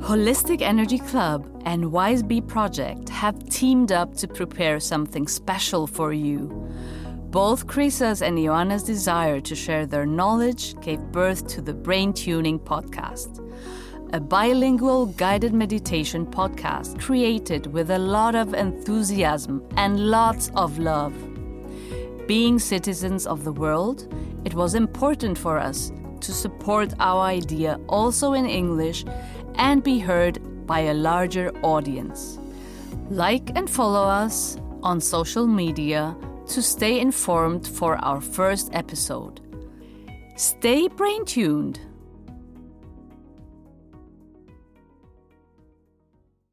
Holistic Energy Club and Wize Bee Project have teamed up to prepare something special for you. Both Chrisa's and Joanna's desire to share their knowledge gave birth to the BrainTuning Podcast, a bilingual guided meditation podcast created with a lot of enthusiasm and lots of love. Being citizens of the world, it was important for us to support our idea also in English and be heard by a larger audience. Like and follow us on social media to stay informed for our first episode. Stay brain tuned.